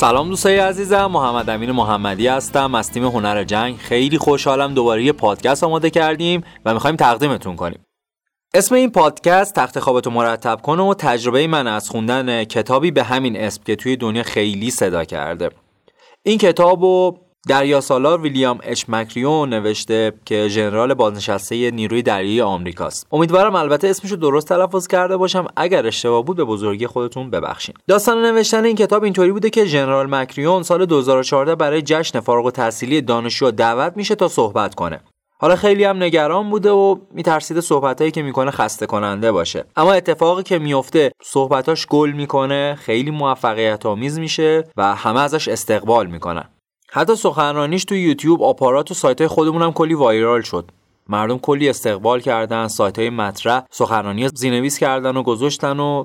سلام دوستای عزیزم محمد امین محمدی هستم از تیم هنر جنگ. خیلی خوشحالم دوباره یه پادکست آماده کردیم و می‌خوایم تقدیمتون کنیم. اسم این پادکست تخت خوابتو مرتب کنه و تجربه من از خوندن کتابی به همین اسم که توی دنیا خیلی صدا کرده. این کتاب دریا سالار ویلیام اچ مکریون نوشته که ژنرال بازنشسته نیروی دریایی آمریکاست. امیدوارم البته اسمشو درست تلفظ کرده باشم. اگر اشتباه بود به بزرگی خودتون ببخشید داستان نوشتن این کتاب اینطوری بوده که ژنرال مکریون سال 2014 برای جشن فارغ التحصیلی دانشجو دعوت میشه تا صحبت کنه. حالا خیلی هم نگران بوده و میترسیده صحبتهایی که می‌کنه خسته کننده باشه. اما اتفاقی که میفته صحبتاش گل می‌کنه خیلی موفقیت آمیز میشه و همه ازش استقبال می‌کنن. حتی سخنرانیش تو یوتیوب آپارات و سایت خودمون هم کلی وایرال شد. مردم کلی استقبال کردن سایت های مطرح سخنرانی زینویس کردن و گذاشتن و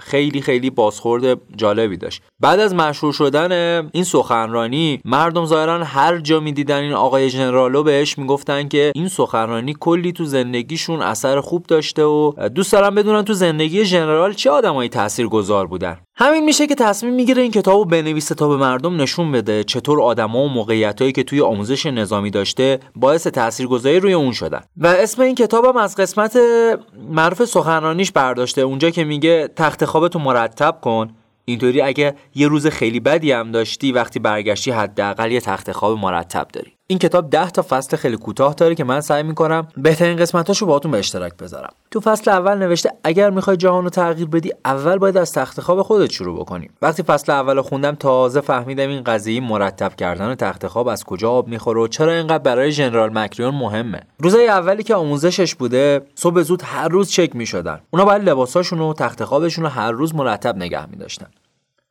خیلی خیلی بازخورد جالبی داشت. بعد از مشهور شدن این سخنرانی مردم ظاهرا هر جا می‌دیدن این آقای ژنرالو بهش می‌گفتن که این سخنرانی کلی تو زندگیشون اثر خوب داشته و دوست دارم بدونن تو زندگی ژنرال چه آدمایی تاثیرگذار بودن. همین میشه که تصمیم می‌گیره این کتابو بنویسه تا به مردم نشون بده چطور آدما و موقعیتایی که توی آموزش نظامی داشته باعث تاثیرگذاری روی اون شدن. و اسم این کتابم از قسمت معروف سخنرانیش برداشته. اونجا که میگه تخت خوابتو مرتب کن. اینطوری اگه یه روز خیلی بدی هم داشتی وقتی برگشتی حداقل یه تخت خواب مرتب داری. این کتاب 10 تا فصل خیلی کوتاه داره که من سعی می‌کنم بهترین قسمتاشو باهاتون به اشتراک بذارم. تو فصل اول نوشته اگر می‌خوای جهان رو تغییر بدی اول باید از تخت خواب خودت شروع بکنی. وقتی فصل اول خوندم تازه فهمیدم این قضیه مرتب کردن تخت خواب از کجا آب می‌خوره و چرا اینقدر برای ژنرال مکریون مهمه. روزای اولی که آموزشش بوده صبح زود هر روز چک می‌شدن. اونا باید لباساشون و تخت خوابشون رو هر روز مرتب نگه میداشتن.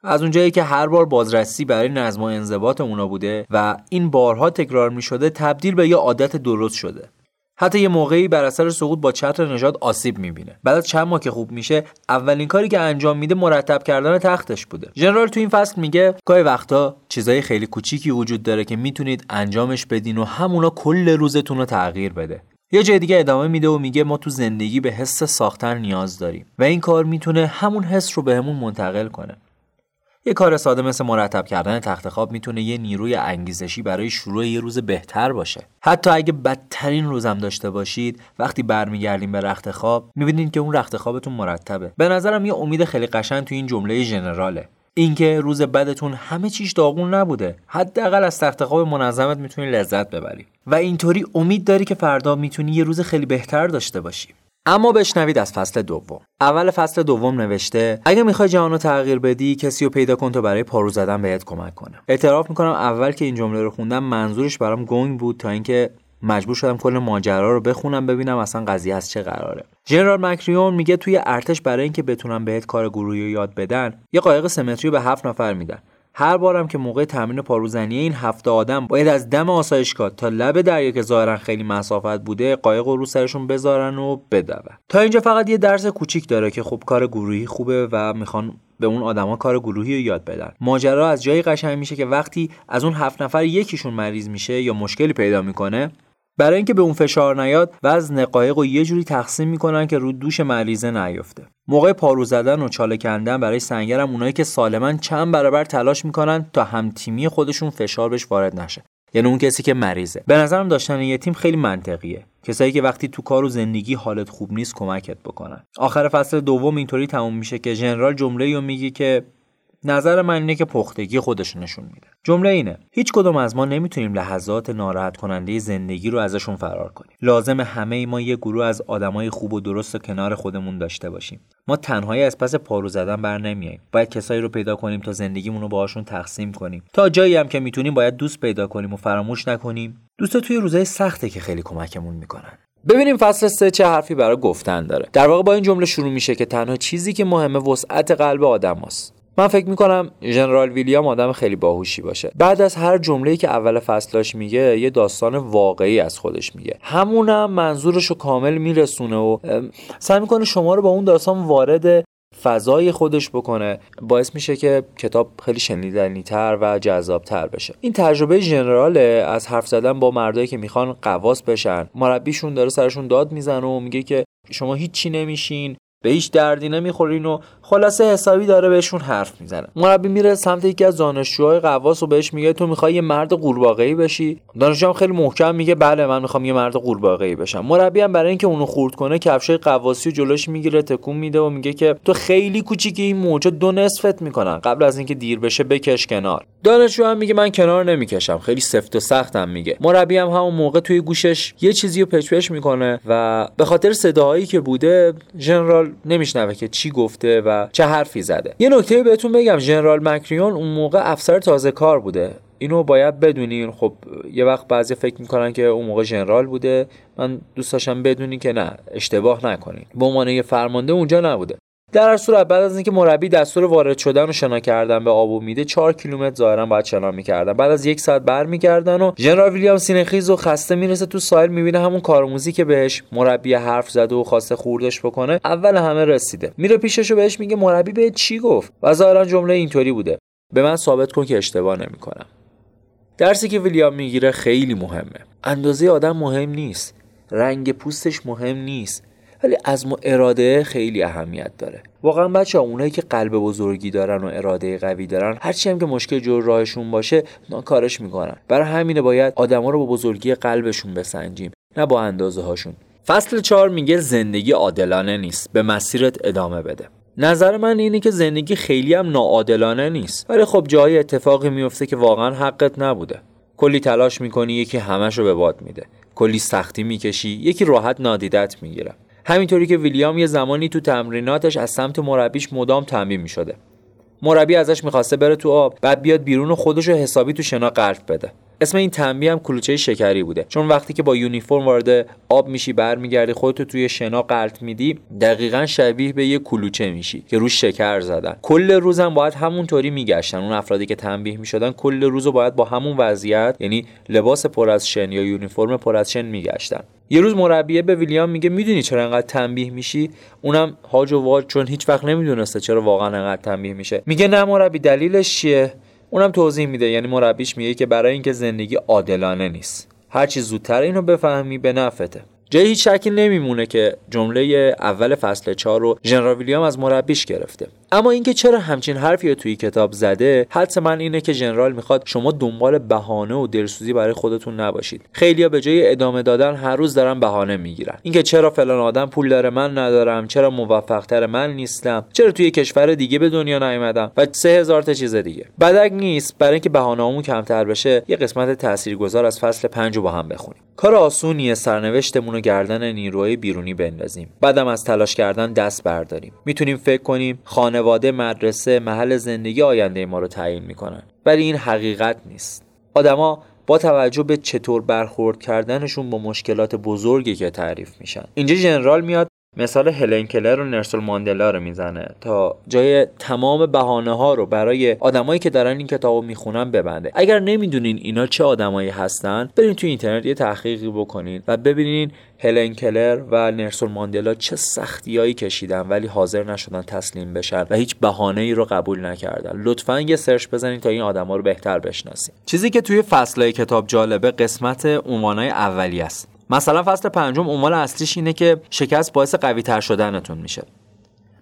از اونجایی که هر بار بازرسی برای نظم و انضباط اونا بوده و این بارها تکرار می شده تبدیل به یه عادت درست شده. حتی یه موقعی بر اثر سقوط با چتر نژاد آسیب می‌بینه. بعد از چند ماه که خوب میشه اولین کاری که انجام میده مرتب کردن تختش بوده. ژنرال تو این فصل میگه گاهی وقتا چیزای خیلی کوچیکی وجود داره که می‌تونید انجامش بدین و همونا کل روزتون رو تغییر بده. یه جای دیگه ادامه میده و میگه ما تو زندگی به حس ساختن نیاز داریم و این کار می‌تونه همون حس رو بهمون منتقل کنه. یه کار ساده مثل مرتب کردن تخت خواب می‌تونه یه نیروی انگیزشی برای شروع یه روز بهتر باشه. حتی اگه بدترین روزم داشته باشید وقتی برمیگردیم به رخت خواب می‌بینید که اون رخت خوابتون مرتبه. به نظرم یه امید خیلی قشنگ تو این جمله ژنراله. اینکه روز بدتون همه چیش داغون نبوده. حداقل از تخت خواب منظمت می‌تونی لذت ببری. و اینطوری امید داری که فردا می‌تونی یه روز خیلی بهتر داشته باشی. اما بشنوید از فصل دوم. اول فصل دوم نوشته اگه می‌خوای جهان رو تغییر بدی کسی رو پیدا کن تا برای پارو زدن بهت کمک کنه. اعتراف می‌کنم اول که این جمله رو خوندم منظورش برام گنگ بود تا اینکه مجبور شدم کل ماجرا رو بخونم ببینم اصلا قضیه از چه قراره. ژنرال مکریون میگه توی ارتش برای اینکه بتونم بهت کار گروهی رو یاد بدن یه قایق سمتری به هفت نفر میدن. هر بارم که موقع تمرین پاروزنی این هفته آدم باید از دم آسایشگاه تا لب دریا که ظاهرا خیلی مسافت بوده قایق رو سرشون بذارن و بدون. تا اینجا فقط یه درس کوچیک داره که خب کار گروهی خوبه و می‌خوان به اون آدما کار گروهی رو یاد بدن. ماجرا از جایی قشنگ میشه که وقتی از اون هفت نفر یکیشون مریض میشه یا مشکلی پیدا می‌کنه برای اینکه به اون فشار نیاد وزن قایق رو یه جوری تقسیم می‌کنن که رو دوش مریضه نیفته موقع پارو زدن و چاله کندن برای سنگرم اونایی که سالما چند برابر تلاش می‌کنن تا همتیمی خودشون فشار بهش وارد نشه. یعنی اون کسی که مریضه. به نظرم داشتن یه تیم خیلی منطقیه. کسایی که وقتی تو کار و زندگی حالت خوب نیست کمکت بکنن. آخر فصل دوم اینطوری تموم میشه که ژنرال جمله رو میگه که نظر من اینه که پختگی خودش نشون میده. جمله اینه. هیچ کدوم از ما نمی‌تونیم لحظات ناراحت کننده زندگی رو ازشون فرار کنیم. لازم همه ای ما یه گروه از آدمای خوب و درست و کنار خودمون داشته باشیم. ما تنهایی از پس پارو زدن بر نمیاییم. باید کسایی رو پیدا کنیم تا زندگیمون رو باهاشون تقسیم کنیم. تا جایی هم که می‌تونیم باید دوست پیدا کنیم و فراموش نکنیم. دوست توی روزهای سخته که خیلی کمکمون می‌کنن. ببینیم فصل سه چه حرفی برای گفتن داره. در واقع با این جمله شروع میشه که تنها چیزی که مهمه وسعت قلب آدم من فکر می‌کنم ژنرال ویلیام آدم خیلی باهوشی باشه. بعد از هر جمله‌ای که اول فصلاش میگه یه داستان واقعی از خودش میگه. همونم منظورش رو کامل میرسونه و سعی می‌کنه شما رو با اون داستان وارد فضای خودش بکنه. باعث میشه که کتاب خیلی شنیدنی تر و جذاب تر بشه. این تجربه ژنرال از حرف زدن با مردایی که می‌خوان قواس بشن. مربیشون داره سرشون داد می‌زنه و میگه که شما هیچی نمیشین به هیچ دردی نمی‌خورین و خلاصه حسابی داره بهشون حرف می‌زنه. مربی میره سمت یکی از دانشجوهای قواس و بهش میگه تو می‌خوای یه مرد قورباغه‌ای بشی؟ دانشجو هم خیلی محکم میگه بله من می‌خوام یه مرد قورباغه‌ای بشم. مربی هم برای اینکه اونو خورد کنه کفشای قواسی و جلوش می‌گیره تکون میده و میگه که تو خیلی کوچیکی این موجا دو نصفت می‌کنن قبل از اینکه دیر بشه بکش کنار. دانشجو هم میگه من کنار نمی‌کشم خیلی سفت و سختم میگه. مربی هم همون موقع توی گوشش یه چیزی رو پچ می‌کنه و به خاطر صداهایی که بوده ژنرال نمیشنوه که چی گفته و چه حرفی زده. یه نکته بهتون بگم ژنرال مکریون اون موقع افسر تازه کار بوده. اینو باید بدونین. خب یه وقت بعضی فکر می‌کنن که اون موقع ژنرال بوده. من دوست داشتم بدونین که نه اشتباه نکنین. به عنوان یه فرمانده اونجا نبوده. در هر صورت بعد از اینکه مربی دستور وارد شدن و شنا کردن به آب میده 4 کیلومتر ظاهرا باید شنا می‌کردن. بعد از یک ساعت برمیگردن و ژنرال ویلیام سینخیز و خسته می‌رسه تو سایل می‌بینه همون کارموزی که بهش مربی حرف زده و خواسته خوردش بکنه اول همه رسیده. میره پیشش و بهش میگه مربی به چی گفت؟ و ظاهرا جمله اینطوری بوده. به من ثابت کن که اشتباه نمی‌کنم. درسی که ویلیام می‌گیره خیلی مهمه. اندازه آدم مهم نیست. رنگ پوستش مهم نیست. ولی از و اراده خیلی اهمیت داره. واقعا بچه ها اونایی که قلب بزرگی دارن و اراده قوی دارن هرچی هم که مشکل جور راهشون باشه کارش می‌کنن. برای همینه باید آدما رو با بزرگی قلبشون بسنجیم نه با اندازه هاشون فصل چهار میگه زندگی عادلانه نیست به مسیرت ادامه بده. نظر من اینه که زندگی خیلی هم ناعادلانه نیست. ولی خب جایی اتفاقی میفته که واقعا حقت نبوده. کلی تلاش می‌کنی یکی همش رو به باد میده. کلی سختی می‌کشی یکی راحت نادیدت می‌گیره. همینطوری که ویلیام یه زمانی تو تمریناتش از سمت مربیش مدام تنبیه می‌شده. مربی ازش می‌خواسته بره تو آب بعد بیاد بیرون و خودش رو حسابی تو شنا غرق بده. اسم این تنبیه هم کلوچه شکری بوده. چون وقتی که با یونیفرم وارد آب میشی برمیگردی خودتو توی شنا قلط میدی دقیقا شبیه به یه کلوچه میشی که روش شکر زدن. کل روزم باید همونطوری میگشتن. اون افرادی که تنبیه می‌شدن کل روز باید با همون وضعیت یعنی لباس پر از شن یا یونیفرم پر از شن میگشتن. یه روز مربیه به ویلیام میگه می‌دونی چرا انقدر تنبیه میشی؟ اونم هاج و واج چون هیچ وقت نمی‌دونسته چرا واقعا انقدر تنبیه میشه. میگه نه مربی دلیلش چیه؟ اونم توضیح میده یعنی مربیش میگه که برای اینکه زندگی عادلانه نیست. هرچی زودتر اینو بفهمی به نفته جای هیچ شکی نمیمونه که جمله اول فصل 4 رو ژنرال ویلیام از مربیش گرفته. اما اینکه چرا همچین حرفی رو توی کتاب زده حدس من اینه که ژنرال می‌خواد شما دنبال بهانه و دلسوزی برای خودتون نباشید. خیلیا به جای ادامه دادن هر روز دارن بهانه می‌گیرن. اینکه چرا فلان آدم پول داره من ندارم چرا موفقتر من نیستم چرا توی کشور دیگه به دنیا نیومدم و سه هزار تا چیز دیگه. بدک نیست برای اینکه بهانه‌هامون کمتر بشه یه قسمت تاثیرگذار از فصل 5 رو با هم بخونیم. کار آسونیه سرنوشتمون رو گردن نیروهای بیرونی بندازیم. بعدم از تلاش کردن دست برداریم. می‌تونیم فکر کنیم خانه خانواده مدرسه محل زندگی آینده ما رو تعیین می‌کنن. ولی این حقیقت نیست. آدما با توجه به چطور برخورد کردنشون با مشکلات بزرگی که تعریف میشن. اینجا ژنرال میاد مثال هلن کلر و نرسل ماندلا رو می‌زنه تا جای تمام بهانه ها رو برای آدمایی که دارن این کتاب رو می‌خونن ببنده. اگر نمی‌دونین اینا چه آدمایی هستن برین تو اینترنت یه تحقیقی بکنین و ببینین هلن کلر و نلسون ماندلا چه سختیایی کشیدن ولی حاضر نشدن تسلیم بشن و هیچ بهانه ای رو قبول نکردن. لطفا یه search بزنین تا این آدما رو بهتر بشناسین. چیزی که توی فصلهای کتاب جالبه قسمت عنوانای اولی است. مثلا فصل پنجم عنوان اصلیش اینه که شکست باعث قوی تر شدنتون میشه.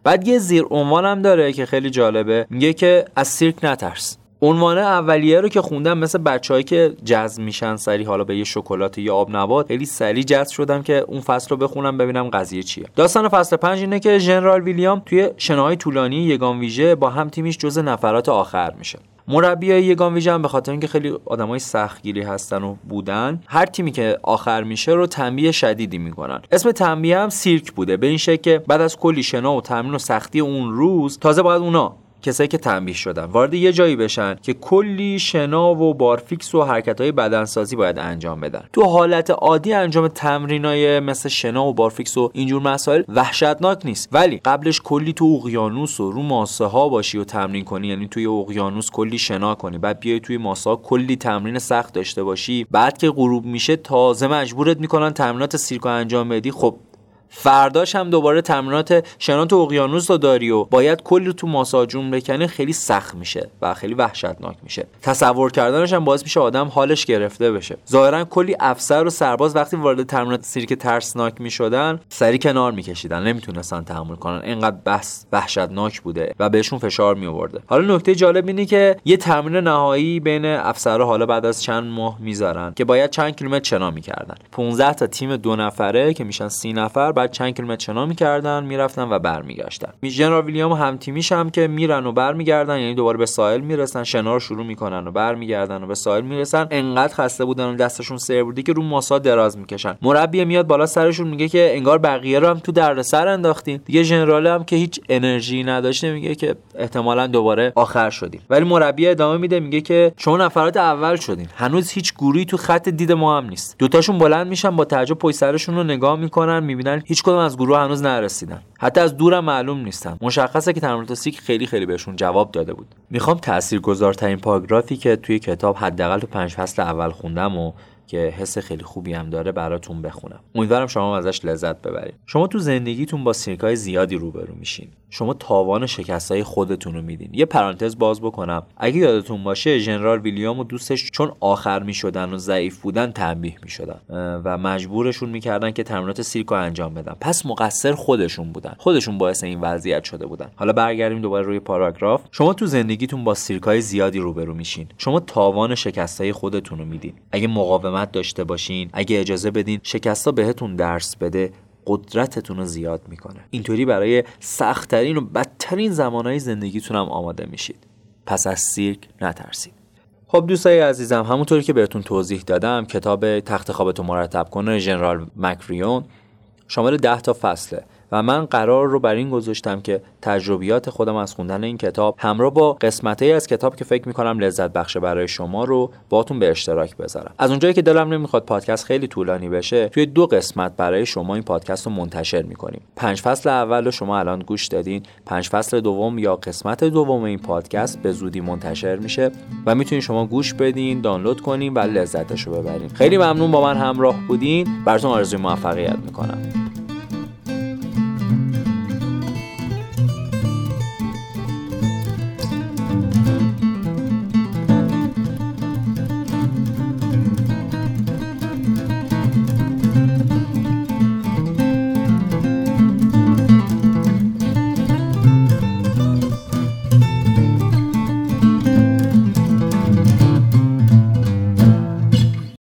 بعد یه زیر عنوان هم داره که خیلی جالبه. میگه که از سیرک نترس. عنوان اولیه رو که خوندم مثل بچههایی که جذب میشن سری حالا به یه شکلات یا آب نبات خیلی سری جذب شدم که اون فصل رو بخونم ببینم قضیه چیه. داستان فصل پنج اینه که ژنرال ویلیام توی شناهای طولانی یگان ویژه با هم تیمیش جز نفرات آخر میشه. مربی یگان ویژه هم به خاطر اینکه خیلی آدمای سختگیری هستن و بودن هر تیمی که آخر میشه رو تنبیه شدیدی می‌کنن. اسم تنبیه هم سیرک بوده به این شکل که بعد از کلی شنا و تمرین و سختی اون روز تازه باید اونا کسایی که تنبیه شدن وارد یه جایی بشن که کلی شنا و بارفیکس و حرکت های بدنسازی باید انجام بدن. تو حالت عادی انجام تمرینای مثل شنا و بارفیکس و اینجور مسائل وحشتناک نیست. ولی قبلش کلی تو اقیانوس و رو ماسه ها باشی و تمرین کنی یعنی توی اقیانوس کلی شنا کنی بعد بیای توی ماسه کلی تمرین سخت داشته باشی بعد که غروب میشه تازه مجبورت می‌کنن تمرینات سیرکو انجام بدی خب فرداش هم دوباره تمرینات شنا تو اقیانوس رو داری و باید کلی تو ماساژون بکنی خیلی سخت میشه و خیلی وحشتناک میشه. تصور کردنش هم باعث میشه آدم حالش گرفته بشه. ظاهرا کلی افسر و سرباز وقتی وارد تمرینات سیرک ترسناک می‌شدن سری کنار میکشیدن نمی‌تونستن تحمل کنن. اینقدر بس وحشتناک بوده و بهشون فشار میورده حالا نکته جالب اینه که یه تمرین نهایی بین افسرها حالا بعد از چند ماه می‌ذارن که باید چند کیلومتر شنا می‌کردن. 15 تا تیم دو نفره که میشن سی نفر بعد چند کیلومتر شنا می‌کردن می‌رفتن و برمیگشتن. جنرال ویلیام هم تیمیش هم که میرن و برمیگردن یعنی دوباره به ساحل می‌رسن شنا رو شروع می‌کنن و برمیگردن و به ساحل می‌رسن. انقدر خسته بودن و دستشون سر بودی که رو ماسا دراز می‌کشن. مربی میاد بالا سرشون میگه که انگار بقیه رو هم تو دردسر انداختین. دیگه ژنرال هم که هیچ انرژی نداشته میگه که احتمالا دوباره آخر شدیم. ولی مربی ادامه میده میگه که شما نفرات اول شدین. هنوز هیچ گروهی تو خط دید ما هم نیست. دوتاشون بلند میشن با تعجب پشت سرشون رو نگاه می‌کنن می‌بینن هیچ کدوم از گروه هنوز نرسیدن. حتی از دورم معلوم نیستن. مشخصه که تمرینات سیک خیلی خیلی بهشون جواب داده بود. می‌خوام تاثیرگذارترین پاراگرافی که توی کتاب حداقل تو پنج فصل اول خوندم و که حس خیلی خوبی هم داره براتون بخونم. امیدوارم شما ازش لذت ببرید. شما تو زندگیتون با سیرکای زیادی روبرو میشین. شما تاوان شکستای خودتون رو میدین. یه پرانتز باز بکنم. اگه یادتون باشه ژنرال ویلیام و دوستش چون آخر می‌شدن و ضعیف بودن تنبیه می‌شدن. و مجبورشون می‌کردن که تمرینات سیرکو انجام بدن. پس مقصر خودشون بودن. خودشون باعث این وضعیت شده بودن. حالا برگردیم دوباره روی پاراگراف. شما تو زندگیتون با سیرکای زیادی روبرو میشین. شما تاوان شکستای خودتون رو میدین. اگه مقاومت داشته باشین. اگه اجازه بدین شکستا بهتون درس بده. قدرتتون رو زیاد می‌کنه. اینطوری برای سختترین و بدترین زمانهای زندگیتون هم آماده میشید. پس از سیرک نترسید. خب دوستای عزیزم همونطوری که بهتون توضیح دادم کتاب تخت خوابتو مرتب کنه ژنرال مکریون شامل ده تا فصله. و من قرار رو بر این گذاشتم که تجربیات خودم از خوندن این کتاب همراه با قسمتی از کتاب که فکر می‌کنم لذت بخشه برای شما رو باتون به اشتراک بذارم. از اونجایی که دلم نمی‌خواد پادکست خیلی طولانی بشه توی دو قسمت برای شما این پادکست رو منتشر می‌کنیم. پنج فصل اول رو شما الان گوش دادین. پنج فصل دوم یا قسمت دوم این پادکست به زودی منتشر میشه و می‌تونید شما گوش بدین دانلود کنین و لذتش رو ببرین. خیلی ممنون با من همراه بودین. براتون آرزوی موفقیت می‌کنم.